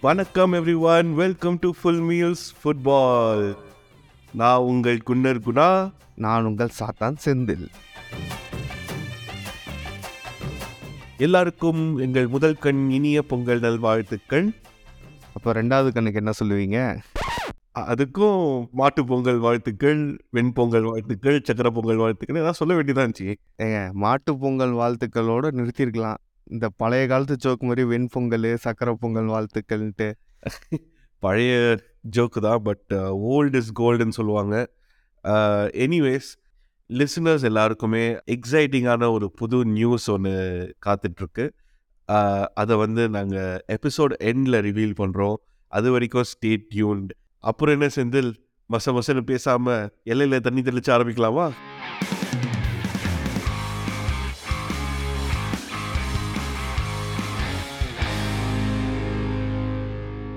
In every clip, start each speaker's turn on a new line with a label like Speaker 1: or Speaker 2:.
Speaker 1: வணக்கம் everyone welcome to full meals football. நான் உங்கள் குன்னர் குணா.
Speaker 2: நான் உங்கள் சாத்தான் செந்தில்.
Speaker 1: எல்லாருக்கும் எங்கள் முதல் கண் இனிய பொங்கல் நல்வாழ்த்துக்கள்.
Speaker 2: அப்போ ரெண்டாவது கண்ணுக்கு என்ன சொல்லுவீங்க?
Speaker 1: அதுக்கும் மாட்டு பொங்கல் வாழ்த்துக்கள் வெண்பொங்கல் வாழ்த்துக்கள் சக்கரை பொங்கல் வாழ்த்துக்கள் ஏதாவது சொல்ல வேண்டியதான் இருந்துச்சு.
Speaker 2: ஏங்க மாட்டு பொங்கல் வாழ்த்துக்களோட நிறுத்தியிருக்கலாம் இந்த பழைய காலத்து ஜோக் மாதிரி வெண்பொங்கல் சக்கரை பொங்கல் வாழ்த்துக்கள்ன்ட்டு.
Speaker 1: பழைய ஜோக்கு தான் பட் ஓல்ட் இஸ் கோல்டுன்னு சொல்லுவாங்க. Uh, எனிவேஸ் லிசனர்ஸ் எல்லாருக்குமே எக்ஸைட்டிங்கான ஒரு புது நியூஸ் ஒன்று காத்துட்ருக்கு. Uh, அதை வந்து நாங்கள் எபிசோட் எண்டில் ரிவீல் பண்ணுறோம் அது வரைக்கும் ஸ்டேட் டியூன்ட் அப்புறம் என்ன செந்தில்? மச மசன்னு பேசாமல் எல்லையில் தண்ணி தெளிச்சு ஆரம்பிக்கலாமா?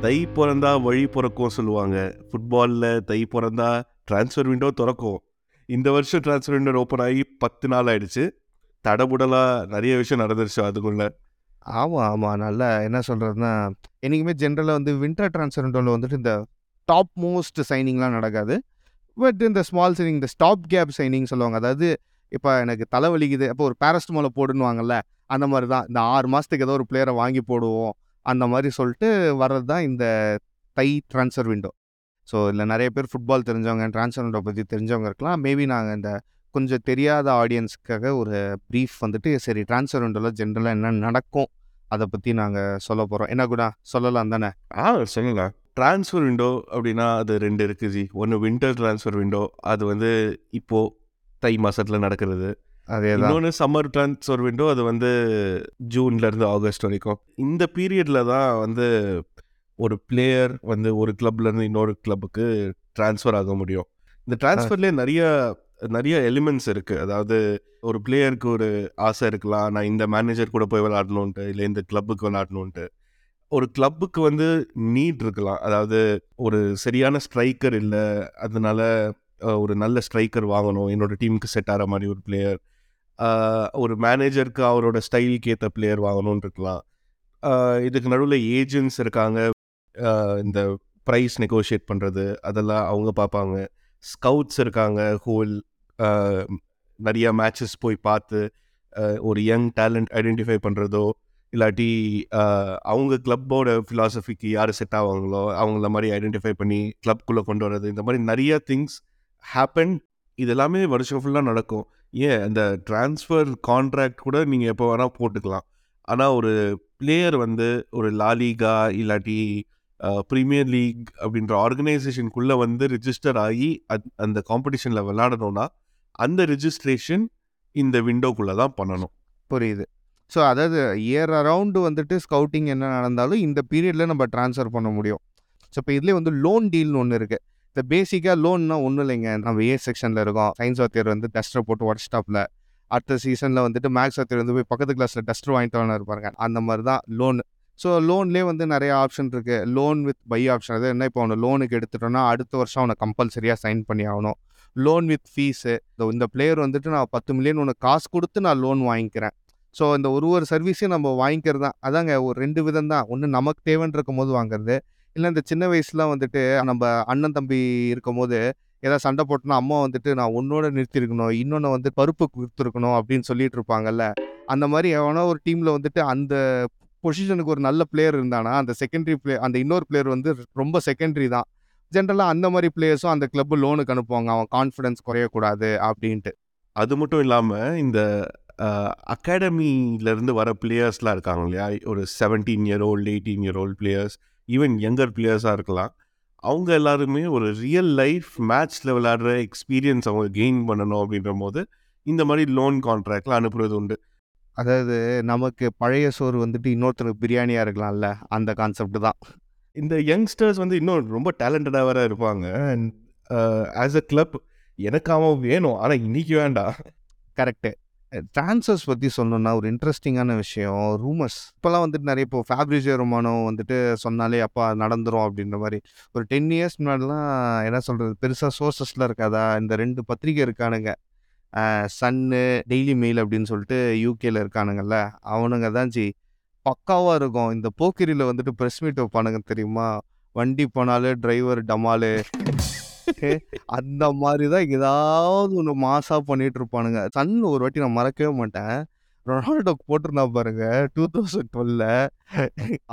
Speaker 1: தை பிறந்தா வழி பிறக்கும் சொல்லுவாங்க. ஃபுட்பாலில் தை பிறந்தா ட்ரான்ஸ்ஃபர் விண்டோ திறக்கும். இந்த வருஷம் ட்ரான்ஸ்ஃபர் விண்டோ ஓப்பன் ஆகி பத்து நாள் ஆயிடுச்சு. தடபுடலாக நிறைய விஷயம் நடந்துருச்சு அதுக்குள்ள.
Speaker 2: ஆமாம் ஆமாம் நல்லா என்ன சொல்கிறதுனா என்றைக்குமே ஜென்ரலாக வந்து வின்டர் ட்ரான்ஸ்ஃபர் வந்துட்டு இந்த டாப் மோஸ்ட் சைனிங்லாம் நடக்காது. பட் இந்த ஸ்மால் சைனிங் இந்த ஸ்டாப் கேப் சைனிங் சொல்லுவாங்க. அதாவது இப்போ எனக்கு தலைவலிக்குது அப்போ ஒரு பேரஸ்டமாலை போடுன்னுவாங்கல்ல அந்த மாதிரி தான் இந்த ஆறு மாதத்துக்கு ஏதோ ஒரு பிளேயரை வாங்கி போடுவோம். அந்த மாதிரி சொல்லிட்டு வர்றது தான் இந்த தை ட்ரான்ஸ்ஃபர் விண்டோ ஸோ இதில் நிறைய பேர் ஃபுட்பால் தெரிஞ்சவங்க ட்ரான்ஸ்ஃபர் விண்டோ பற்றி தெரிஞ்சவங்க இருக்கலாம். மேபி நாங்கள் இந்த கொஞ்சம் தெரியாத ஆடியன்ஸுக்காக ஒரு ப்ரீஃப் வந்துட்டு சரி ட்ரான்ஸ்ஃபர் விண்டோவில் ஜென்ரலாக என்ன நடக்கும் அதை பற்றி நாங்கள் சொல்ல போகிறோம் என்ன கூட சொல்லலாம் தானே?
Speaker 1: ஆ சொல்லுங்க. ட்ரான்ஸ்ஃபர் விண்டோ அப்படின்னா அது ரெண்டு இருக்குது ஜி. ஒன்று வின்டர் ட்ரான்ஸ்ஃபர் விண்டோ அது வந்து இப்போது தை மாதத்தில் நடக்கிறது. இன்னொன்று சம்மர் ட்ரான்ஸ்ஃபர் விண்டோ அது வந்து ஜூன்ல இருந்து ஆகஸ்ட் வரைக்கும். இந்த பீரியட்ல தான் வந்து ஒரு பிளேயர் வந்து ஒரு கிளப்ல இருந்து இன்னொரு கிளப்புக்கு ட்ரான்ஸ்ஃபர் ஆக முடியும். இந்த ட்ரான்ஸ்ஃபர்லேயே நிறைய நிறைய எலிமெண்ட்ஸ் இருக்கு. அதாவது ஒரு பிளேயருக்கு ஒரு ஆசை இருக்கலாம். நான் இந்த மேனேஜர் கூட போய் விளாடணுன்ட்டு இல்லை இந்த கிளப்புக்கு விளாடணுன்ட்டு ஒரு கிளப்புக்கு வந்து நீட் இருக்கலாம். அதாவது ஒரு சரியான ஸ்ட்ரைக்கர் இல்லை. அதனால ஒரு நல்ல ஸ்ட்ரைக்கர் வாங்கணும். என்னோட டீமுக்கு செட் ஆகிற மாதிரி ஒரு பிளேயர் ஒரு மேனேஜருக்கு அவரோட ஸ்டைலுக்கு ஏற்ற பிளேயர் வாங்கணும்னு இருக்கலாம். இதுக்கு நடுவில் ஏஜென்ட்ஸ் இருக்காங்க. இந்த ப்ரைஸ் நெகோஷியேட் பண்ணுறது அதெல்லாம் அவங்க பார்ப்பாங்க. ஸ்கவுட்ஸ் இருக்காங்க ஹோல் நிறையா மேட்சஸ் போய் பார்த்து ஒரு யங் டேலண்ட் ஐடென்டிஃபை பண்ணுறதோ இல்லாட்டி அவங்க கிளப்போட ஃபிலாசபிக்கு யார் செட் ஆவாங்களோ அவங்கள மாதிரி ஐடென்டிஃபை பண்ணி கிளப்குள்ளே கொண்டு வர்றது இந்த மாதிரி நிறைய திங்ஸ் ஹேப்பன் இது எல்லாமே வருஷம் ஃபுல்லாக நடக்கும். ஏன் அந்த ட்ரான்ஸ்ஃபர் கான்ட்ராக்ட் கூட நீங்கள் எப்போ வேணால் போட்டுக்கலாம். ஆனால் ஒரு பிளேயர் வந்து ஒரு லாலிகா இல்லாட்டி ப்ரீமியர் லீக் அப்படின்ற ஆர்கனைசேஷனுக்குள்ளே வந்து ரிஜிஸ்டர் ஆகி அத் அந்த காம்படிஷனில் விளாடணும்னா அந்த ரிஜிஸ்ட்ரேஷன் இந்த விண்டோக்குள்ளே தான் பண்ணணும்.
Speaker 2: புரியுது. ஸோ அதாவது இயர் அரவுண்டு வந்துட்டு ஸ்கவுட்டிங் என்ன நடந்தாலும் இந்த பீரியடில் நம்ம ட்ரான்ஸ்ஃபர் பண்ண முடியும். ஸோ இப்போ இதுலேயே வந்து லோன் டீல்னு ஒன்று இருக்குது இந்த பேசிக்காக லோன்னா ஒன்றும் இல்லைங்க. நம்ம ஏ செக்ஷனில் இருக்கோம். சயின்ஸ் வாத்தியர் வந்து டஸ்டரை போட்டு உடச்சிட்டாப்ல. அடுத்த சீசனில் வந்துட்டு மேக்ஸ் வாத்தியர் வந்து போய் பக்கத்து கிளாஸில் டஸ்டர் வாங்கிட்டு வரணும் இருப்பாருங்க அந்த மாதிரி தான் லோன் ஸோ லோன்லேயே வந்து நிறைய ஆப்ஷன் இருக்குது லோன் வித் பை ஆப்ஷன் அது என்ன இப்போ அவனை லோனுக்கு எடுத்துட்டோன்னா அடுத்த வருஷம் அவனை கம்பல்சரியாக சைன் பண்ணி ஆகணும். லோன் வித் ஃபீஸு இந்த பிளேயர் வந்துட்டு நான் பத்து மில்லியன் உனக்கு காசு கொடுத்து நான் லோன் வாங்கிக்கிறேன். ஸோ இந்த ஒரு ஒரு சர்வீஸையும் நம்ம வாங்கிக்கிறது தான் அதாங்க ஒரு ரெண்டு விதம் தான் ஒன்று நமக்கு தேவைன்னு இருக்கும் போது வாங்குறது. இல்லை இந்த சின்ன வயசுலாம் வந்துட்டு நம்ம அண்ணன் தம்பி இருக்கும்போது ஏதாவது சண்டை போட்டோன்னா அம்மா வந்துட்டு நான் உன்னோட நிறுத்திருக்கணும் இன்னொன்று வந்து பருப்பு கொடுத்துருக்கணும் அப்படின்னு சொல்லிட்டு இருப்பாங்கல்ல. அந்த மாதிரி எவனோ ஒரு டீமில் வந்துட்டு அந்த பொசிஷனுக்கு ஒரு நல்ல பிளேயர் இருந்தானா அந்த செகண்டரி பிளே அந்த இன்னொரு பிளேயர் வந்து ரொம்ப செகண்டரி தான். ஜென்ரலாக அந்த மாதிரி பிளேயர்ஸும் அந்த கிளப்பு லோனுக்கு அனுப்புவாங்க. அவன் கான்ஃபிடன்ஸ் குறையக்கூடாது அப்படின்ட்டு.
Speaker 1: அது மட்டும் இல்லாமல் இந்த அகாடமியிலேருந்து வர பிளேயர்ஸ்லாம் இருக்காங்க இல்லையா? ஒரு seventeen year old eighteen year old players even younger பிளேயர்ஸாக இருக்கலாம். அவங்க எல்லாருமே ஒரு ரியல் லைஃப் மேட்ச்சில் விளையாடுற எக்ஸ்பீரியன்ஸ் அவங்க கெயின் பண்ணணும் அப்படின்ற போது இந்த மாதிரி லோன் கான்ட்ராக்டில் அனுப்புறது உண்டு.
Speaker 2: அதாவது நமக்கு பழைய சோறு வந்துட்டு இன்னொருத்தருக்கு பிரியாணியாக இருக்கலாம்ல அந்த கான்செப்ட் தான்.
Speaker 1: இந்த யங்ஸ்டர்ஸ் வந்து இன்னும் ரொம்ப டேலண்டடாக வேற இருப்பாங்க. அண்ட் ஆஸ் அ கிளப் எனக்கு அவன் வேணும். ஆனால் இன்னைக்கு வேண்டாம்.
Speaker 2: கரெக்டு ட்ரான்ஸ்ஃபர்ஸ் பற்றி சொல்லணும்னா ஒரு இன்ட்ரெஸ்டிங்கான விஷயம். ரூமர்ஸ் இப்போல்லாம் வந்துட்டு நிறைய இப்போ ஃபேப்ரிஜியோ ரொமானோ வந்துட்டு சொன்னாலே அப்பா நடந்துரும் அப்படின்ற மாதிரி. ஒரு டென் இயர்ஸ் முன்னாடிலாம் என்ன சொல்கிறது பெருசாக சோர்சஸ்லாம் இருக்காதா? இந்த ரெண்டு பத்திரிகை இருக்கானுங்க. சன்னு டெய்லி மெயில் அப்படின்னு சொல்லிட்டு யூகேல இருக்கானுங்கல்ல. அவனுங்க தான் ஜி பக்காவாக இருக்கும். இந்த போக்கிரியில் வந்துட்டு ப்ரெஸ் மீட் வைப்பானுங்க தெரியுமா? வண்டி போனாலே டிரைவர் டமாலு. அந்த மாதிரி தான் ஏதாவது ஒண்ணு மாசா பண்ணிட்டு இருப்பானுங்க. சன் ஒரு வாட்டி நான் மறக்கவே மாட்டேன். ரொனால்டோ போட்டிருந்தான் பாருங்க 2012ல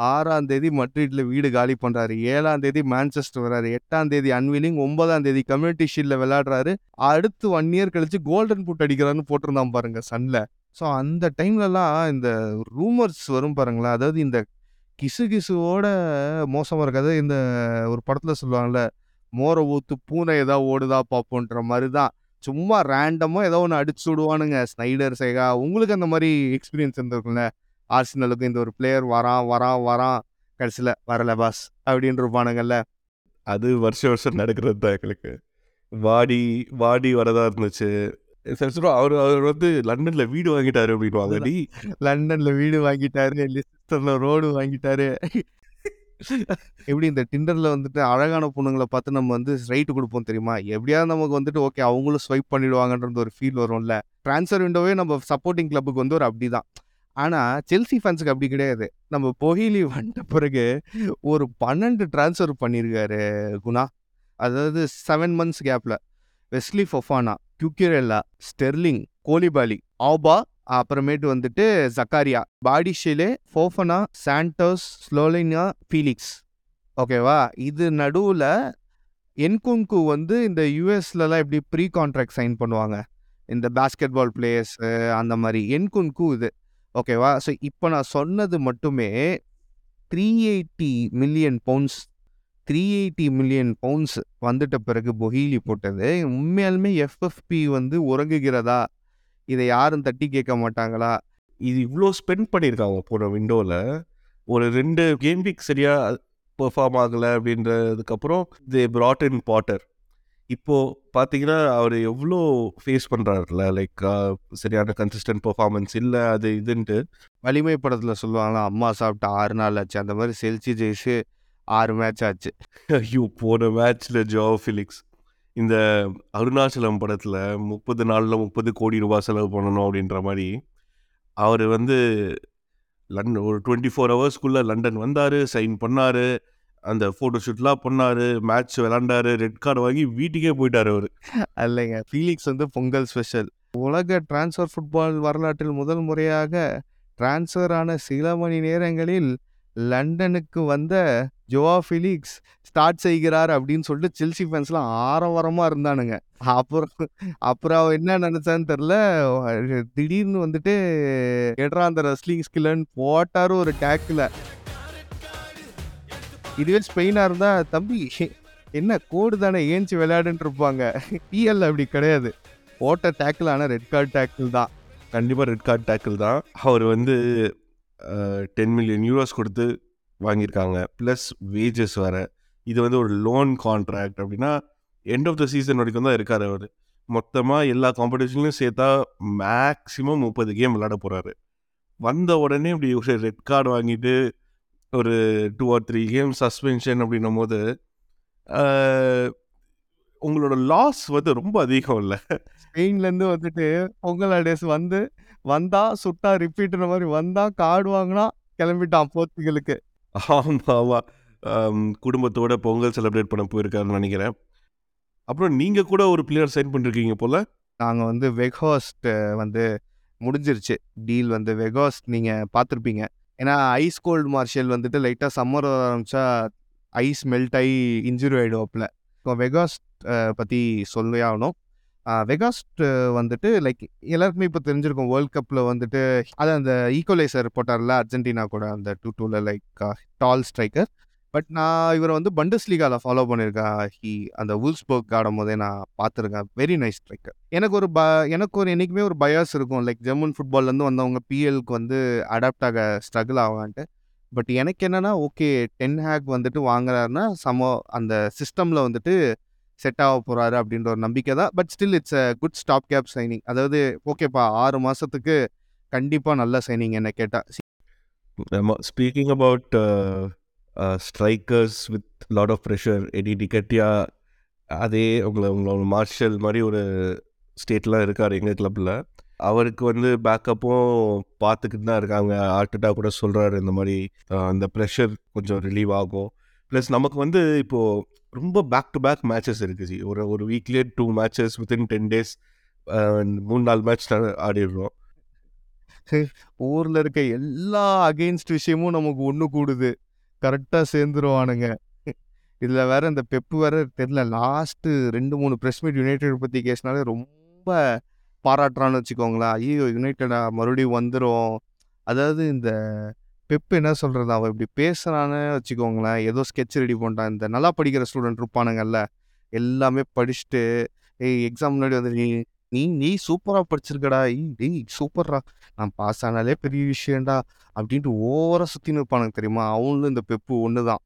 Speaker 2: 6ஆம் தேதி மட்ரிட்ல வீடு காலி பண்றாரு. ஏழாம் தேதி மான்செஸ்டர் வர்றாரு எட்டாம் தேதி அன்வீலிங் ஒன்பதாம் தேதி கம்யூனிட்டி ஷீல்ட்ல விளையாடுறாரு. அடுத்து ஒன் இயர் கழிச்சு கோல்டன் புட் அடிக்கிறான்னு போட்டிருந்தான் பாருங்க சன்ல. ஸோ அந்த டைம்லலாம் இந்த ரூமர்ஸ் வரும் பாருங்களேன். அதாவது இந்த கிசு கிசுவோட மோசமாக இருக்காது. இந்த ஒரு படத்தில் சொல்லுவாங்கள்ல "மோர ஊத்து பூனை ஏதா ஓடுதா பாப்போன்ற" மாரி தான். சும்மா ரேண்டமா ஏதோ ஒண்ணு அடிச்சு விடுவானுங்க. ஸ்னைடர், செகா உங்களுக்கு அந்த மாரி எக்ஸ்பீரியன்ஸ் இருந்திருக்கும்ல. ஆர்சனலுக்கு இந்த ஒரு பிளேயர் வரான், வரான், வரான். கடைசில வரல பாஸ் அப்படின்னு இருப்பானுங்கல்ல.
Speaker 1: அது வருஷம் வருஷம் நடக்கிறது தான் எங்களுக்கு. வாடி வாடி வரதா இருந்துச்சு. சொல்லுவா அவரு அவரு வந்து லண்டன்ல வீடு வாங்கிட்டாரு. டேய்
Speaker 2: லண்டன்ல வீடு வாங்கிட்டாரு. லெஸ்டர்ல ரோடு வாங்கிட்டாரு. எப்படி இந்த டிண்டர்ல வந்துட்டு அழகான பொண்ணுங்கள பார்த்து நம்ம வந்து ரைட் கொடுப்போம் தெரியுமா? எப்படியாவது நமக்கு வந்துட்டு ஓகே அவங்களும் ஸ்வைப் பண்ணிடுவாங்கன்ற ஒரு ஃபீல் வரும்ல. ட்ரான்ஸ்ஃபர் விண்டோவே நம்ம சப்போர்ட்டிங் கிளப்புக்கு வந்து ஒரு அப்படி தான் ஆனா செல்சி ஃபேன்ஸுக்கு அப்படி கிடையாது. நம்ம பொஹிலி வந்த பிறகு ஒரு 12 ட்ரான்ஸ்ஃபர் பண்ணியிருக்காரு குணா. அதாவது செவன் மந்த்ஸ் கேப்ல. Wesley Fofana, Cucurella, Sterling, Koulibaly, Aba அப்புறமேட்டு வந்துட்டு Zakaria, Badiashile, Fofana, Santos, ஸ்லோலினா, Felix. ஓகேவா? இது நடுவுல என்குங்கு வந்து இந்த யுஎஸ்லலாம் எப்படி ப்ரீ கான்ட்ராக்ட் சைன் பண்ணுவாங்க. இந்த பேஸ்கெட் பால் பிளேயர்ஸ் அந்த மாதிரி என்குன்கு இது. ஓகேவா? ஸோ இப்ப நான் சொன்னது மட்டுமே 380 மில்லியன் பவுண்ட்ஸ் 380 மில்லியன் பவுண்ட்ஸ் வந்துட்ட பிறகு பொஹீலி போட்டது. உண்மையாலுமே எஃப்எஃப்பி வந்து உறங்குகிறதா? இதை யாரும் தட்டி கேட்க மாட்டாங்களா?
Speaker 1: இது இவ்வளோ ஸ்பெண்ட் பண்ணியிருக்காங்க போன விண்டோவில் ஒரு ரெண்டு கேம் வீக் சரியாக பெர்ஃபார்ம் ஆகலை அப்படின்றதுக்கப்புறம் தே ப்ராட் இன் பாட்டர். இப்போ பார்த்தீங்கன்னா, அவர் எவ்வளோ ஃபேஸ் பண்ணுறாருல லைக் சரியான கன்சிஸ்டன்ட் பர்ஃபார்மன்ஸ் இல்லை அது இதுன்ட்டு.
Speaker 2: வலிமை படத்தில் சொல்லுவாங்களா அம்மா சாப்பிட்டு ஆறு நாள் ஆச்சு. அந்த மாதிரி செல்சி ஜெயிச்சு ஆறு மேட்ச் ஆச்சு.
Speaker 1: ஐயோ! போன மேட்ச்சில் ஜோ ஃபிலிக்ஸ். இந்த அருணாச்சலம் படத்தில் முப்பது நாளில் முப்பது கோடி ரூபாய் செலவு பண்ணணும் அப்படின்ற மாதிரி அவர் வந்து லண்டன் ஒரு டுவெண்ட்டி ஃபோர் ஹவர்ஸ்க்குள்ளே லண்டன் வந்தார் சைன் பண்ணாரு. அந்த ஃபோட்டோ ஷூட்லாம் பண்ணார் மேட்ச் விளாண்டாரு ரெட் கார்டு வாங்கி வீட்டுக்கே போயிட்டார் அவர்
Speaker 2: இல்லைங்க. ஃபீலிக்ஸ் வந்து பொங்கல் ஸ்பெஷல். உலக டிரான்ஸ்ஃபர் ஃபுட்பால் வரலாற்றில் முதல் முறையாக டிரான்ஸ்ஃபர் ஆன சில மணி நேரங்களில் லண்டனுக்கு வந்த ஜோவா ஃபிலிக்ஸ் ஸ்டார்ட் செய்கிறார் அப்படின்னு சொல்லிட்டு செல்சி ஃபேன்ஸ்லாம் ஆரவாரமாக இருந்தானுங்க. அப்புறம் அப்புறம் அவன் என்ன நினச்சான்னு தெரில திடீர்னு வந்துட்டு எட்ரா அந்த ரெஸ்லிங் ஸ்கில்லன்னு போட்டாரும் ஒரு டேக்கில் இதுவே ஸ்பெயினாக இருந்தால் "தம்பி என்ன கோடு தானே ஏஞ்சி விளையாடுன்னு" இருப்பாங்க. பிஎல் அப்படி கிடையாது. போட்ட டேக்கிள் ஆனால் ரெட் கார்ட் டேக்கிள் தான்.
Speaker 1: கண்டிப்பாக ரெட் கார்ட் டேக்கிள் தான். அவர் வந்து டென் மில்லியன் யூரோஸ் கொடுத்து வாங்கியிருக்காங்க. ப்ளஸ் வேஜஸ் வேறு. இது வந்து ஒரு லோன் கான்ட்ராக்ட் அப்படின்னா, எண்ட் ஆஃப் த சீசன் வரைக்கும் தான் இருக்கார் அவர். மொத்தமாக எல்லா காம்படிஷன்லையும் சேர்த்தா மேக்ஸிமம் 30 கேம் விளாட போகிறாரு வந்த உடனே இப்படி ஒரு ரெட் கார்டு வாங்கிட்டு, ஒரு two or three game suspension அப்படின்னும் போது உங்களோட லாஸ் வந்து ரொம்ப அதிகம் இல்லை?
Speaker 2: ஸ்பெயின்லேருந்து வந்துட்டு பொங்கல் ஹாலிடேஸ் வந்து வந்தா சுட்டா ரிப்பீட்ன்ற மாரி வந்தா கார்டு வாங்குனா கிளம்பிட்டான் போர்ச்சுகலுக்கு.
Speaker 1: ஆமா, ஆமா. அம் குடும்பத்தோட பொங்கல் செலிப்ரேட் பண்ண போயிருக்காருன்னு நெனைக்கிறேன். அப்புறம் நீங்க கூட ஒரு பிளேயர் சைன் பண்ணிருக்கீங்க போல?
Speaker 2: நாங்க வந்து வெக்ஹார்ஸ்ட் வந்து முடிஞ்சிருச்சு. டீல் வந்து வெக்ஹார்ஸ்ட் நீங்க பார்த்துருப்பீங்க. ஏன்னா ஐஸ் கோல்ட் மார்ஷல் வந்துட்டு லைட்டா சம்மர் வர ஆரம்பிச்சா ஐஸ் மெல்ட் ஆயி இன்ஜுரி ஆயிடுவாப்ல. இப்போ வெகாஸ்ட் அ பத்தி சொல்லியே ஆகணும். வெகாஸ்ட் வந்துட்டு லைக் எல்லாருக்குமே இப்போ தெரிஞ்சிருக்கும். வேர்ல்ட் கப்பில் வந்துட்டு அது அந்த ஈக்குவலைசர் போட்டார்ல அர்ஜென்டினா கூட அந்த 2-2ல லைக் டால் ஸ்ட்ரைக்கர். பட் நான் இவரை வந்து பண்டஸ்லீகால ஃபாலோ பண்ணியிருக்கேன். ஹி அந்த வூல்ஸ்பர்க் ஆடும்போதே நான் பார்த்துருக்கேன். Very nice striker. எனக்கு ஒரு ப எனக்கு ஒரு என்னைக்குமே ஒரு பயாஸ் இருக்கும். லைக் ஜெர்மன் ஃபுட்பால்லேருந்து வந்தவங்க பிஎல்க்கு வந்து அடாப்ட் ஆக ஸ்ட்ரகிள் ஆகான்ட்டு பட் எனக்கு என்னென்னா ஓகே டென் ஹேக் வந்துட்டு வாங்குறாருன்னா, சமோ அந்த சிஸ்டமில் வந்துட்டு செட் ஆக போகிறாரு அப்படின்ற ஒரு நம்பிக்கை தான். But still it's a good stop gap signing. அதாவது ஓகேப்பா ஆறு மாதத்துக்கு கண்டிப்பாக நல்ல சைனிங் என்ன
Speaker 1: கேட்டால் speaking about strikers with lot of pressure Eddie Nketiah அதே உங்களை உங்களோட மார்ஷல் மாதிரி ஒரு ஸ்டேட்லாம் இருக்கார் எங்கள் கிளப்பில் அவருக்கு வந்து பேக்கப்பும் பார்த்துக்கிட்டு தான் இருக்காங்க. ஆர்டட்டா கூட சொல்கிறாரு இந்த மாதிரி uh, அந்த ப்ரெஷர் கொஞ்சம் ரிலீவ் ஆகும். ப்ளஸ் நமக்கு வந்து இப்போது ரொம்ப பேக் டு பேக் மேட்சஸ் இருக்குது ஜி ஒரு ஒரு வீக்லேயே two matches within ten days மூணு நாலு மேட்ச் ஆடிடுறோம்.
Speaker 2: ஊரில் இருக்க எல்லா அகெயின்ஸ்ட் விஷயமும் நமக்கு ஒன்று கூடுது. கரெக்டாக சேர்ந்துருவானுங்க. இதில் வேற இந்த பெப்பு வேற தெரியல லாஸ்ட்டு ரெண்டு மூணு பிரஸ் மீட் யுனைடெட் பற்றி கேஸ்னாலே ரொம்ப பாராட்டுறான்னு வச்சுக்கோங்களேன். ஐயோ யுனைடெடா மறுபடியும் வந்துடும் அதாவது இந்த பெப்பு என்ன சொல்கிறது அவன் இப்படி பேசுகிறான்னு வச்சுக்கோங்களேன். ஏதோ ஸ்கெட்ச் ரெடி பண்ணிட்டான் இந்த நல்லா படிக்கிற ஸ்டூடெண்ட் இருப்பானுங்கல்ல. எல்லாமே படிச்சுட்டு ஏய் எக்ஸாம் முன்னாடி வந்து நீ நீ நீ படிச்சிருக்கடா. ஏய் டேய் சூப்பர்ரா நான் பாஸ் ஆனாலே பெரிய விஷயம்டா. அப்படின்ட்டு ஓவராக சுற்றின்னு இருப்பானுங்க தெரியுமா? அவங்களும் இந்த பெப்பு ஒன்று தான்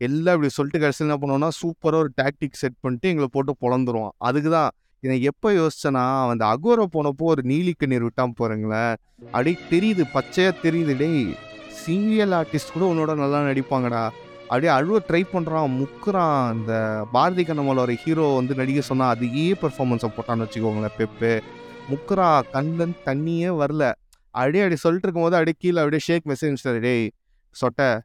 Speaker 2: எல்லாம் இப்படி சொல்லிட்டு கடைசியில் என்ன பண்ணுவோம்னா சூப்பராக ஒரு டாக்டிக் செட் பண்ணிட்டு எங்களை போட்டு பொழந்துருவான். அதுக்கு தான் இதை எப்போ யோசிச்சேன்னா அவன் அந்த அகோரை போனப்போ ஒரு நீலி கண்ணீர் விட்டான் போறீங்களேன் அப்படியே தெரியுது பச்சையாக தெரியுது டேய். சீரியல் ஆர்டிஸ்ட் கூட உன்னோட நல்லா நடிப்பாங்கடா. அப்படியே அழுவ ட்ரை பண்ணுறான் முக்குறான். இந்த பாரதி கண்ணமலோட ஹீரோ வந்து நடிக்க சொன்னா அதையே பெர்ஃபார்மன்ஸை போட்டான்னு வச்சுக்கோங்களேன் பெப்பு. முக்குறா கண்டன் தண்ணியே வரல. அப்படியே அப்படி சொல்லிட்டு இருக்கும்போது அப்படியே கீழே அப்படியே ஷேக் மெசேஜ் டேய் சொட்ட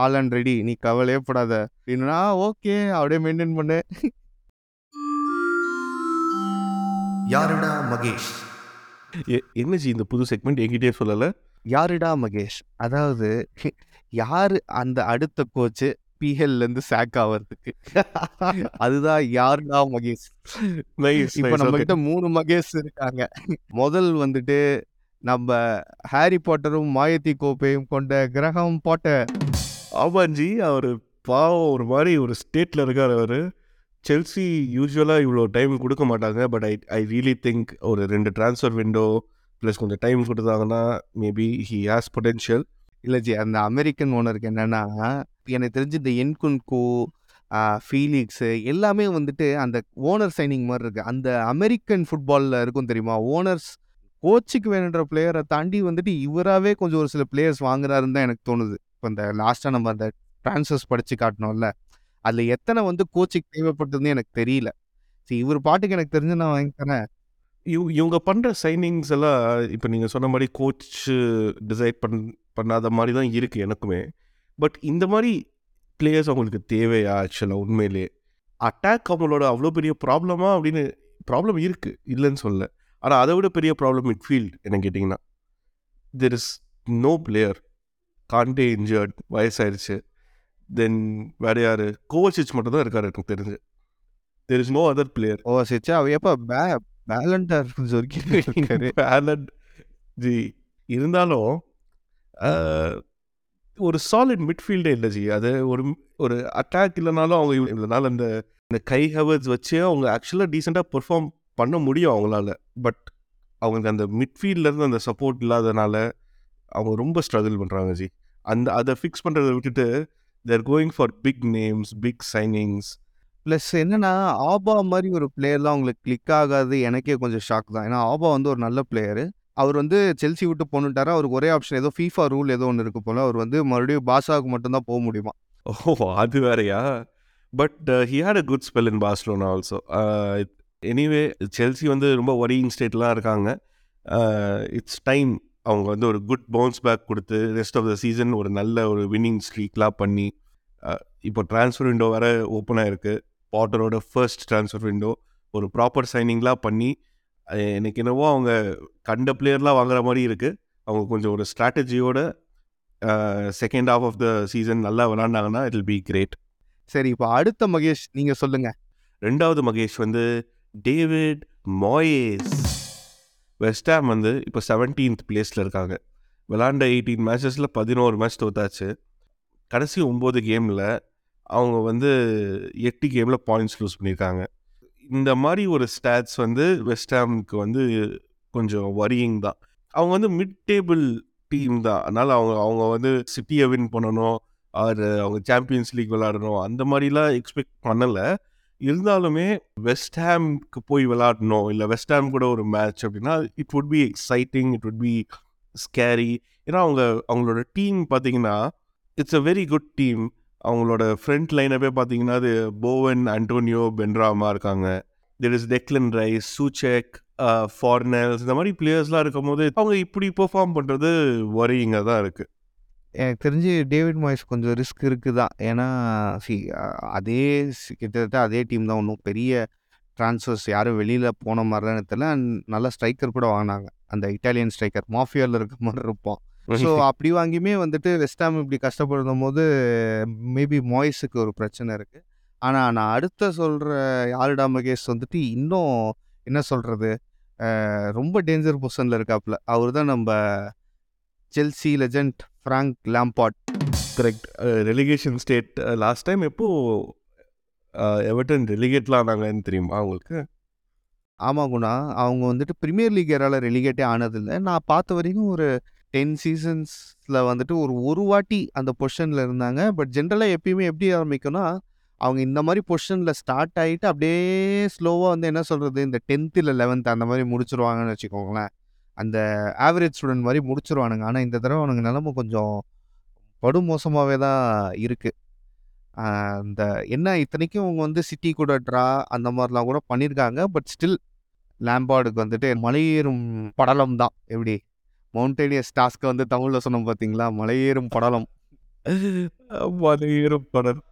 Speaker 2: ஹாலண்ட் ரெடி நீ கவலையே படாத. அப்படின்னா ஓகே அப்படியே மெயின்டைன் பண்ணு.
Speaker 3: யாருடா மகேஷ்?
Speaker 1: எ- என்ன ஜி இந்த புது செக்மெண்ட் என்கிட்டயே சொல்லலை?
Speaker 2: யாருடா மகேஷ்? அதாவது யாரு அந்த அடுத்த கோச்சு பிஹெல்ல இருந்து சாக் ஆவறதுக்கு? அதுதான் யாருடா மகேஷ்? இப்ப நம்ம கிட்ட மூணு மகேஷ் இருக்காங்க. முதல் வந்துட்டு நம்ம ஹாரி பாட்டரும் மாயத்தி கோப்பையும் கொண்ட கிரகம் பாட்டர்
Speaker 1: ஆமாஞ்சி அவர் பாவம் ஒரு மாதிரி ஒரு ஸ்டேட்டில் இருக்கார் அவர். செல்சி யூஸ்வலாக இவ்வளோ டைம் கொடுக்க மாட்டாங்க but I I really think ஒரு ரெண்டு ட்ரான்ஸ்ஃபர் விண்டோ ப்ளஸ் கொஞ்சம் டைம் கொடுத்தாங்கன்னா மேபி ஹி ஹாஸ் பொட்டென்ஷியல்
Speaker 2: இல்லை ஜி அந்த அமெரிக்கன் ஓனருக்கு என்னென்னா எனக்கு தெரிஞ்சு இந்த என்குன்கோ ஃபீலிக்ஸு எல்லாமே வந்துட்டு அந்த ஓனர் சைனிங் மாதிரி இருக்குது அந்த அமெரிக்கன் ஃபுட்பாலில் இருக்கும் தெரியுமா? ஓனர்ஸ் கோச்சுக்கு வேணுன்ற பிளேயரை தாண்டி வந்துட்டு இவராகவே கொஞ்சம் ஒரு சில பிளேயர்ஸ் வாங்குறாருன்னு தான் எனக்கு தோணுது. இப்போ இந்த லாஸ்ட்டாக நம்ம அந்த ட்ரான்ஸ்ஃபர்ஸ் படித்து காட்டினோம்ல அதில் எத்தனை வந்து கோச்சுக்கு தேவைப்பட்டதுன்னு எனக்கு தெரியல. சரி இவர் பாட்டுக்கு எனக்கு தெரிஞ்சு நான் வாங்கி தரேன்.
Speaker 1: இவ் இவங்க பண்ணுற சைனிங்ஸ் எல்லாம் இப்போ நீங்கள் சொன்ன மாதிரி கோச் டிசைட் பண் பண்ணாத மாதிரி தான் இருக்குது எனக்குமே. பட் இந்த மாதிரி பிளேயர்ஸ் அவங்களுக்கு தேவையா ஆக்சுவலாக உண்மையிலே? அட்டாக் அவங்களோட அவ்வளோ பெரிய ப்ராப்ளமா அப்படின்னு ப்ராப்ளம் இருக்குது இல்லைன்னு சொல்ல ஆனால் அதை விட பெரிய ப்ராப்ளம் மிட்ஃபீல்ட் என்ன கேட்டிங்கன்னா there is no player Kante injured வயசாயிருச்சு. Then வேற யார்? கோவச்சிச் மட்டும் தான் இருக்காரு எனக்கு தெரிஞ்சு. There is no other player
Speaker 2: ஓ சிச்சா அவ எப்போ பே பேலண்டர் சொருக்கிட்டு
Speaker 1: பேலண்ட் ஜி இருந்தாலும் ஒரு சாலிட் மிட்ஃபீல்டே இல்லை ஜி. அது ஒரு ஒரு அட்டாக் இல்லைனாலும் அவங்க இவ்வ- இல்லைனாலும் அந்த இந்த கை ஹவர்ஸ் வச்சே அவங்க ஆக்சுவலாக டீசெண்டாக பெர்ஃபார்ம் பண்ண முடியும் அவங்களால. பட் அவங்களுக்கு அந்த மிட்ஃபீல்ட்லேருந்து இருந்து அந்த சப்போர்ட் இல்லாதனால அவங்க ரொம்ப ஸ்ட்ரகிள் பண்ணுறாங்க ஜி. அந்த அதை ஃபிக்ஸ் பண்ணுறதை விட்டுட்டு they're going for big names big signings
Speaker 2: plus என்னன்னா ஆபா மாதிரி ஒரு பிளேயர்லாம் அவங்களுக்கு கிளிக் ஆகாது எனக்கே கொஞ்சம் ஷாக் தான். ஏன்னா ஆபா வந்து ஒரு நல்ல பிளேயர். அவர் வந்து செல்சி விட்டு போனுட்டாரு அவருக்கு ஒரே ஆப்ஷன் ஏதோ ஃபீஃபா ரூல் ஏதோ ஒன்று இருக்கு போல. அவர் வந்து மறுபடியும் பாஷாவுக்கு மட்டும்தான் போக முடியுமா?
Speaker 1: ஓ அது வேறயா? But he had a good spell in Barcelona also anyway Chelsea வந்து ரொம்ப ஒரியிங் ஸ்டேட்லாம் இருக்காங்க. Uh, இட்ஸ் டைம் அவங்க வந்து ஒரு குட் பவுன்ஸ் பேக் கொடுத்து ரெஸ்ட் ஆஃப் த சீசன் ஒரு நல்ல ஒரு வின்னிங் ஸ்ட்ரீக்லாம் பண்ணி uh, இப்போ டிரான்ஸ்ஃபர் விண்டோ வேறு ஓப்பனாக இருக்குது பாட்டரோட ஃபர்ஸ்ட் ட்ரான்ஸ்ஃபர் விண்டோ ஒரு ப்ராப்பர் சைனிங்லாம் பண்ணி எனக்கு என்னவோ அவங்க கண்ட பிளேயர்லாம் வாங்குற மாதிரி இருக்குது அவங்க கொஞ்சம் ஒரு ஸ்ட்ராட்டஜியோட second half of the season நல்லா விளாண்டாங்கன்னா இட் பி கிரேட்
Speaker 2: சரி இப்போ அடுத்த மகேஷ் நீங்க சொல்லுங்க.
Speaker 1: ரெண்டாவது மகேஷ் வந்து டேவிட் மாயேஸ். வெஸ்டாம் வந்து இப்போ செவன்டீன்த் பிளேஸில் இருக்காங்க. விளாண்ட எயிட்டீன் மேட்சஸில் பதினோரு மேட்ச் தோத்தாச்சு. கடைசி ஒம்பது கேமில் அவங்க வந்து எட்டு கேமில் பாயிண்ட்ஸ் லூஸ் பண்ணியிருக்காங்க. இந்த மாதிரி ஒரு ஸ்டாட்ஸ் வந்து வெஸ்டாமுக்கு வந்து கொஞ்சம் வரியிங் தான். அவங்க வந்து மிட் டேபிள் டீம் தான். அதனால் அவங்க அவங்க வந்து சிட்டியை வின் பண்ணணும் ஆர் அவங்க சாம்பியன்ஸ் லீக் விளாடணும் அந்த மாதிரிலாம் எக்ஸ்பெக்ட் பண்ணலை. இருந்தாலுமே வெஸ்ட் ஹேம்க்கு போய் விளாடணும் இல்லை வெஸ்ட் ஹேம் கூட ஒரு மேட்ச் அப்படின்னா it would be exciting it would be scary ஏன்னா அவங்க அவங்களோட டீம் பார்த்தீங்கன்னா it's a very good team அவங்களோட ஃப்ரண்ட் லைனப்பே பார்த்தீங்கன்னா அது போவன் அண்டோனியோ பென்ராமா இருக்காங்க. There is Declan Rice Soucek foreigners இந்த மாதிரி பிளேயர்ஸ்லாம் இருக்கும் போது அவங்க இப்படி பெர்ஃபார்ம் பண்ணுறது வரிங்க தான் இருக்குது
Speaker 2: எனக்கு தெரிஞ்சு டேவிட் மாய்ஸ் கொஞ்சம் ரிஸ்க் இருக்குது? தான் ஏன்னா சி அதே கிட்டத்தட்ட அதே டீம் தான். ஒன்றும் பெரிய ட்ரான்ஸ்ஃபர்ஸ் யாரும் வெளியில் போன மாதிரிலாம் தெரியல. நல்ல ஸ்ட்ரைக்கர் கூட வாங்கினாங்க. அந்த இட்டாலியன் ஸ்ட்ரைக்கர் மாஃபியாவில் இருக்க மாதிரி இருப்போம் ஸோ அப்படி வாங்கியுமே வந்துட்டு வெஸ்டாம் இப்படி கஷ்டப்படுத்தும் போது மேபி மாய்ஸுக்கு ஒரு பிரச்சனை இருக்குது ஆனால் நான் அடுத்த சொல்கிற யாருடா மகேஷ் வந்துட்டு இன்னும் என்ன சொல்கிறது ரொம்ப டேஞ்சர் பொசிஷனில் இருக்காப்புல. அவர் தான் நம்ம Chelsea legend Frank Lampard
Speaker 1: correct relegation state last time எப்போ எவர்டன் ரெலிகேட்லாம் ஆனாங்கன்னு தெரியுமா அவங்களுக்கு
Speaker 2: ஆமாம் குணா. அவங்க வந்துட்டு பிரீமியர் லீக் ஏரால ரெலிகேட்டே ஆனதில்லை. நான் பார்த்த வரைக்கும் ஒரு டென் சீசன்ஸில் வந்துட்டு ஒரு ஒரு வாட்டி அந்த பொசிஷனில் இருந்தாங்க. பட் ஜென்ரலாக எப்பயுமே எப்படி ஆரம்பிக்கும்னா அவங்க இந்த மாதிரி பொசிஷனில் ஸ்டார்ட் ஆகிட்டு அப்படியே ஸ்லோவாக வந்து என்ன சொல்கிறது இந்த டென்த்து இல்லை லெவன்த்து அந்த மாதிரி முடிச்சிருவாங்கன்னு வச்சுக்கோங்களேன். அந்த ஆவரேஜ் ஸ்டூடெண்ட் மாதிரி முடிச்சிருவானுங்க. ஆனால் இந்த தடவை அவனுங்க நிலமை கொஞ்சம் படும் மோசமாகவே தான் இருக்குது அந்த என்ன இத்தனைக்கும் அவங்க வந்து சிட்டி கூட ட்ரா அந்த மாதிரிலாம் கூட பண்ணியிருக்காங்க பட் ஸ்டில் லேம்பார்டுக்கு வந்துட்டு மலையேறும் படலம் தான். எப்படி? மவுண்டேனியஸ் டாஸ்க்கு வந்து தமிழில் சொன்னோம் பார்த்தீங்களா மலையேறும் படலம்.
Speaker 1: மலையேறும் படம்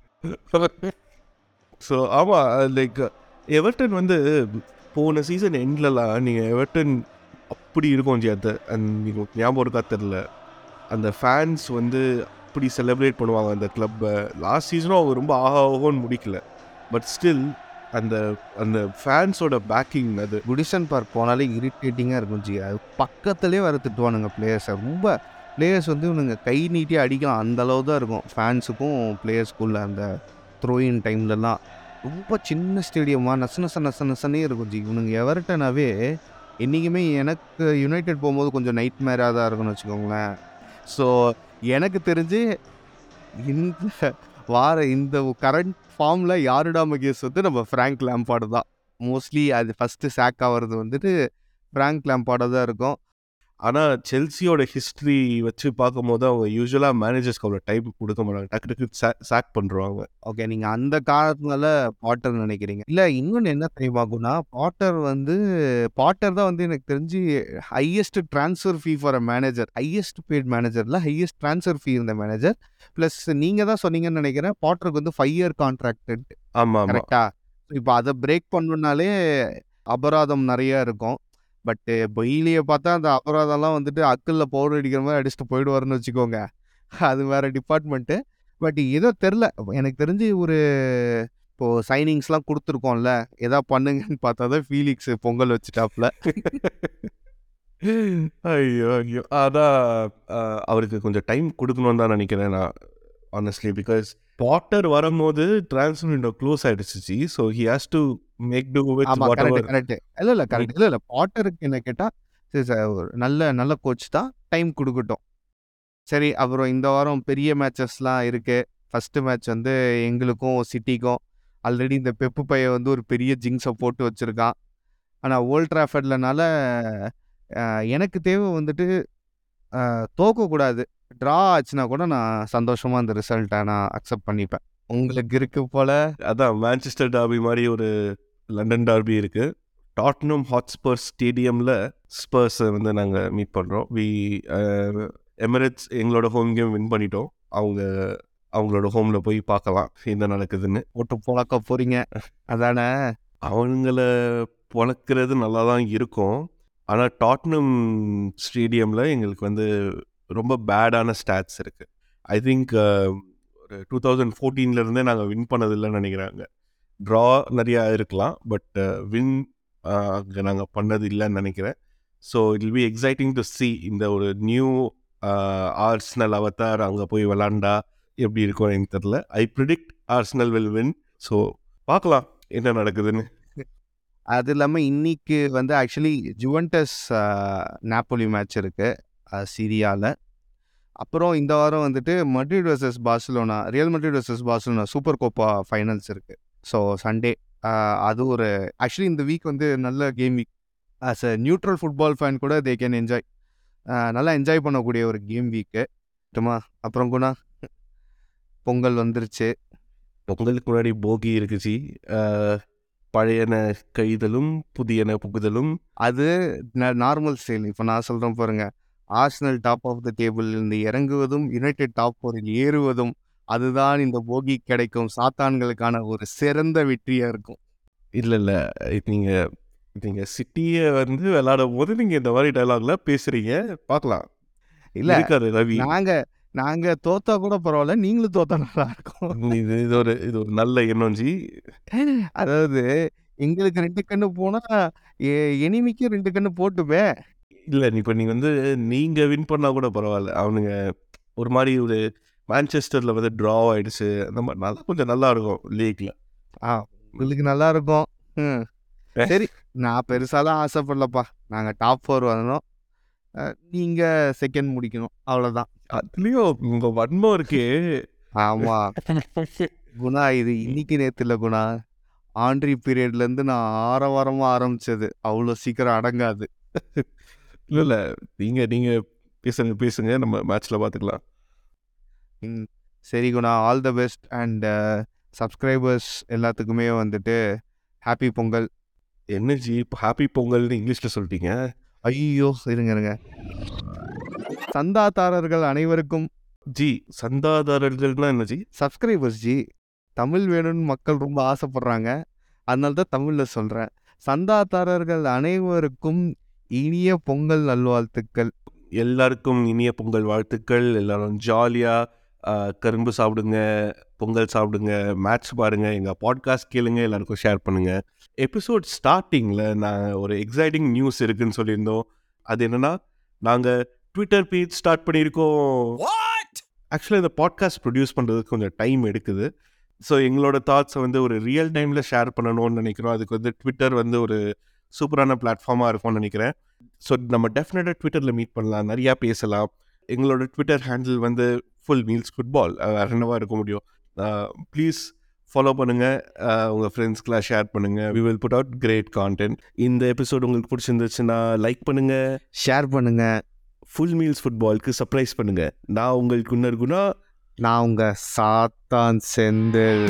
Speaker 1: ஸோ ஆமாம் லைக் எவர்டன் வந்து போன சீசன் எண்ட்லலாம் நீங்கள் எவர்டன் அப்படி இருக்கும் ஜியாத்த நீங்கள் ஞாபகம் இருக்கா தெரில அந்த ஃபேன்ஸ் வந்து அப்படி செலிப்ரேட் பண்ணுவாங்க அந்த கிளப்பை லாஸ்ட் சீசனும் அவங்க ரொம்ப ஆஹா ஓஹோன்னு முடிக்கல. பட் ஸ்டில் அந்த அந்த ஃபேன்ஸோட பேக்கிங் அது
Speaker 2: குடிசன் பார்க் போனாலே இரிட்டேட்டிங்காக இருக்கும் ஜி. அது பக்கத்துலேயே வர திட்டுவானுங்க பிளேயர்ஸை ரொம்ப பிளேயர்ஸ் வந்து இவனுங்க கை நீட்டி அடிக்கலாம். அந்த அளவு தான் இருக்கும். ஃபேன்ஸுக்கும் பிளேயர்ஸ்க்குள்ள அந்த த்ரோயின் டைம்லலாம் ரொம்ப சின்ன ஸ்டேடியமாக நச நச நச நசனே இருக்கும் ஜி. இவனுங்க எவர்டனாவே என்றைக்குமே எனக்கு யுனைடெட் போகும்போது கொஞ்சம் நைட் மேராக தான் இருக்கும்னு வச்சுக்கோங்களேன். ஸோ எனக்கு தெரிஞ்சு இந்த வார இந்த கரண்ட் ஃபார்மில் யாருடா மகேஷ் வந்து நம்ம ஃப்ராங்க் லேம்பாடு தான். மோஸ்ட்லி அது ஃபஸ்ட்டு சேக் ஆகிறது வந்துட்டு ஃப்ராங்க் லேம்பாடாக தான் இருக்கும்.
Speaker 1: ஆனால் செல்சியோட ஹிஸ்ட்ரி வச்சு பார்க்கும்போது அவங்க யூஸ்வலாக மேனேஜர்ஸ்க்கு அவ்வளோ டைம் கொடுக்க மாட்டாங்க. டக்கு டக்கு சாக் பண்ணுறாங்க
Speaker 2: ஓகே நீங்கள் அந்த காலத்துனால பாட்டர் நினைக்கிறீங்க. இல்லை இன்னொன்று என்ன தெரியுமாகும்னா பாட்டர் வந்து பாட்டர் தான் வந்து எனக்கு தெரிஞ்சு highest transfer fee for a manager highest paid மேனேஜரில் highest transfer fee இருந்த மேனேஜர் ப்ளஸ் நீங்கள் தான் சொன்னீங்கன்னு நினைக்கிறேன் பாட்டருக்கு வந்து ஃபைவ் இயர் கான்ட்ராக்டட்
Speaker 1: ஆமாம் ஆமாம்
Speaker 2: கரெக்டா இப்போ அதை பிரேக் பண்ணணுன்னாலே அபராதம் நிறைய இருக்கும். பட்டு பெயிலியை பார்த்தா அந்த அபராதம்லாம் வந்துட்டு அக்கல்ல பவுடர் அடிக்கிற மாதிரி அடிச்சுட்டு போயிடுவாருன்னு வச்சுக்கோங்க. அது வேறு டிபார்ட்மெண்ட்டு. பட் ஏதோ தெரில. எனக்கு தெரிஞ்சு ஒரு இப்போது சைனிங்ஸ்லாம் கொடுத்துருக்கோம்ல. எதா பண்ணுங்கன்னு பார்த்தா தான் ஃபீலிக்ஸ் பொங்கல் வச்சுட்டாப்புல
Speaker 1: ஐயோ ஐயோ. அதான் அவருக்கு கொஞ்சம் டைம் கொடுக்கணும்னு தான் நினைக்கிறேன் நான். ஆனஸ்ட்லி பிகாஸ் பாட்டர் வரும்போது டிரான்ஸ்ஃபர் விண்டோ க்ளோஸ் ஆயிடுச்சு so he has to make do with what
Speaker 2: correct correct இல்லை இல்லை கரெக்ட் இல்லை இல்லை பாட்டருக்கு என்ன கேட்டால் சரி சார் ஒரு நல்ல நல்ல கோச் தான் டைம் கொடுக்கட்டும். சரி அப்புறம் இந்த வாரம் பெரிய மேட்சஸ்லாம் இருக்குது ஃபஸ்ட்டு மேட்ச் வந்து எங்களுக்கும் சிட்டிக்கும் ஆல்ரெடி இந்த பெப்பு பையன் வந்து ஒரு பெரிய ஜிங்ஸை போட்டு வச்சுருக்கான். ஆனால் ஓல்ட் ட்ராஃபர்ட்லனால எனக்கு தேவை வந்துட்டு தோக்கக்கூடாது. ட்ரா ஆச்சுன்னா கூட நான் சந்தோஷமாக அந்த ரிசல்ட்டை நான் அக்செப்ட் பண்ணிப்பேன். உங்களுக்கு இருக்கு போல்
Speaker 1: அதான் மான்செஸ்டர் டார்பி மாதிரி ஒரு லண்டன் டார்பி இருக்கு. டாட்னம் ஹாட்ஸ்பர்ஸ் ஸ்டேடியமில் ஸ்பர்ஸை வந்து நாங்கள் மீட் பண்ணுறோம் வி எமிரேட்ஸ் எங்களோட ஹோம் கேம் வின் பண்ணிட்டோம். அவங்க அவங்களோட ஹோமில் போய் பார்க்கலாம் என்ன நடக்குதுன்னு.
Speaker 2: போட்டு புழக்க போகிறீங்க அதானே?
Speaker 1: அவங்கள பொழக்கிறது நல்லா தான் இருக்கும். ஆனால் டாட்னம் ஸ்டேடியமில் எங்களுக்கு வந்து ரொம்ப பேடான ஸ்டாட்ஸ் இருக்குது ஐ திங்க் ஒரு டூ தௌசண்ட் ஃபோர்டீன்லேருந்தே நாங்கள் வின் பண்ணதில்லைன்னு நினைக்கிறாங்க. ட்ரா நிறையா இருக்கலாம் பட் வின் அங்கே நாங்கள் பண்ணது இல்லைன்னு நினைக்கிறேன். So it will be exciting to see இந்த ஒரு நியூ ஆர்ஸ்னல் அவத்தார் அங்கே போய் விளாண்டா எப்படி இருக்கும் எனக்கு தெரில. I predict Arsenal will win. So பார்க்கலாம் என்ன நடக்குதுன்னு.
Speaker 2: அது இல்லாமல் இன்னைக்கு வந்து ஆக்சுவலி ஜுவன்டஸ் நாப்போலி மேட்ச் இருக்குது சிரியாவில் அப்புறம் இந்த வாரம் வந்துட்டு Madrid versus Barcelona Real Madrid versus Barcelona Super Copa finals இருக்குது ஸோ சண்டே. அது ஒரு ஆக்சுவலி இந்த வீக் வந்து நல்ல game week. As a neutral football fan கூட தே கேன் என்ஜாய். நல்லா என்ஜாய் பண்ணக்கூடிய ஒரு கேம் வீக்கு சும்மா அப்புறம் குணா பொங்கல் வந்துருச்சு.
Speaker 1: பொங்கலுக்கு முன்னாடி போகி இருக்குச்சு பழையன கைதலும் புதியன புகுதலும்.
Speaker 2: அது நார்மல் ஸ்டைல் இப்போ நான் சொல்கிறேன் பாருங்க. Arsenal top of the table இருந்து இறங்குவதும் யுனைடெட் டாப் ஃபோரில் ஏறுவதும் அதுதான் இந்த போகி கிடைக்கும். சாத்தான்களுக்கான ஒரு சிறந்த வெற்றியாக இருக்கும்.
Speaker 1: இல்லை இல்லை. நீங்கள் நீங்கள் சிட்டியை வந்து விளையாடும் போது நீங்கள் இந்த மாதிரி டைலாக்லாம் பேசுகிறீங்க பார்க்கலாம்.
Speaker 2: இல்லை
Speaker 1: இருக்காரு ரவி.
Speaker 2: நாங்க நாங்க தோத்தா கூட பரவாயில்ல நீங்களும் தோத்தா நல்லா இருக்கும்.
Speaker 1: இது இது ஒரு இது ஒரு நல்ல எண்ணம் ஜி
Speaker 2: அதாவது எங்களுக்கு ரெண்டு கண்ணு போனா எனிமிக்கு ரெண்டு கண்ணு போட்டுமே
Speaker 1: இல்லை இப்போ நீங்கள் வந்து நீங்கள் வின் பண்ணால் கூட பரவாயில்ல அவனுங்க ஒரு மாதிரி ஒரு மான்செஸ்டரில் வந்து ட்ரா ஆயிடுச்சு. அந்த மாதிரி நல்லா கொஞ்சம் நல்லா இருக்கும் லீக்ல
Speaker 2: ஆ உங்களுக்கு நல்லா இருக்கும். ம். சரி நான் பெருசாலாம் ஆசைப்படலப்பா. நாங்க டாப் ஃபோர் வரணும். அஹ், நீங்க செகண்ட் முடிக்கணும். அவ்வளவுதான்.
Speaker 1: அதுலேயும் உங்கள் வன்மம் இருக்கே.
Speaker 2: ஆமா. குணா இது இன்னைக்கு நேத்து இல்ல குணா ஆண்ட்ரி பீரியட்ல இருந்து நான் ஆரவாரமா ஆரம்பிச்சது. அவ்வளோ சீக்கிரம் அடங்காது.
Speaker 1: இல்லை இல்லை. நீங்கள் நீங்கள் பேசுங்க பேசுங்க. நம்ம மேட்ச்சில் பார்த்துக்கலாம்
Speaker 2: ம். சரி Guna. All the best and subscribers எல்லாத்துக்குமே வந்துட்டு ஹாப்பி பொங்கல்.
Speaker 1: என்ன ஜி? இப்போ ஹாப்பி பொங்கல்னு இங்கிலீஷில் சொல்லிட்டீங்க?
Speaker 2: ஐயோ இருங்க இருங்க. சந்தாதாரர்கள் அனைவருக்கும்
Speaker 1: ஜி சந்தாதாரர்கள்னா என்ன ஜி?
Speaker 2: Subscribers G. தமிழ் வேணும்னு மக்கள் ரொம்ப ஆசைப்படுறாங்க. அதனால தான் தமிழில் சொல்கிறேன் சந்தாதாரர்கள் அனைவருக்கும் இனிய பொங்கல் நல்வாழ்த்துக்கள்.
Speaker 1: எல்லாருக்கும் இனிய பொங்கல் வாழ்த்துக்கள். எல்லாரும் ஜாலியாக கரும்பு சாப்பிடுங்க பொங்கல் சாப்பிடுங்க மேட்ச் பாருங்க எங்கள் பாட்காஸ்ட் கேளுங்க எல்லாருக்கும் ஷேர் பண்ணுங்க. எபிசோட் ஸ்டார்டிங்கில் நான் ஒரு எக்ஸைட்டிங் நியூஸ் இருக்குன்னு சொல்லியிருந்தோம். அது என்னன்னா நாங்கள் ட்விட்டர் பேஜ் ஸ்டார்ட் பண்ணியிருக்கோம். ஆக்சுவலாக இந்த பாட்காஸ்ட் ப்ரொடியூஸ் பண்ணுறதுக்கு கொஞ்சம் டைம் எடுக்குது. ஸோ எங்களோட தாட்ஸை வந்து ஒரு ரியல் டைமில் ஷேர் பண்ணணும்னு நினைக்கிறோம். அதுக்கு வந்து ட்விட்டர் வந்து ஒரு சூப்பரான பிளாட்ஃபார்மாக இருக்கும்னு நினைக்கிறேன். ஸோ நம்ம டெஃபினட்டாக ட்விட்டரில் மீட் பண்ணலாம். நிறையா பேசலாம். எங்களோட ட்விட்டர் ஹேண்டில் வந்து ஃபுல் மீல்ஸ் ஃபுட்பால் வேறு இருக்க முடியும்? ப்ளீஸ் ஃபாலோ பண்ணுங்கள் உங்கள் ஃப்ரெண்ட்ஸ்க்கெலாம் ஷேர் பண்ணுங்கள் we will put out great content இந்த எபிசோட் உங்களுக்கு பிடிச்சிருந்துச்சுன்னா லைக் பண்ணுங்கள்
Speaker 2: ஷேர் பண்ணுங்கள்
Speaker 1: ஃபுல் மீல்ஸ் ஃபுட்பாலுக்கு சர்ப்ரைஸ் பண்ணுங்கள் நான் உங்களுக்கு இன்னொரு குணா.
Speaker 2: நான் உங்கள் சாத்தான் செந்தில்.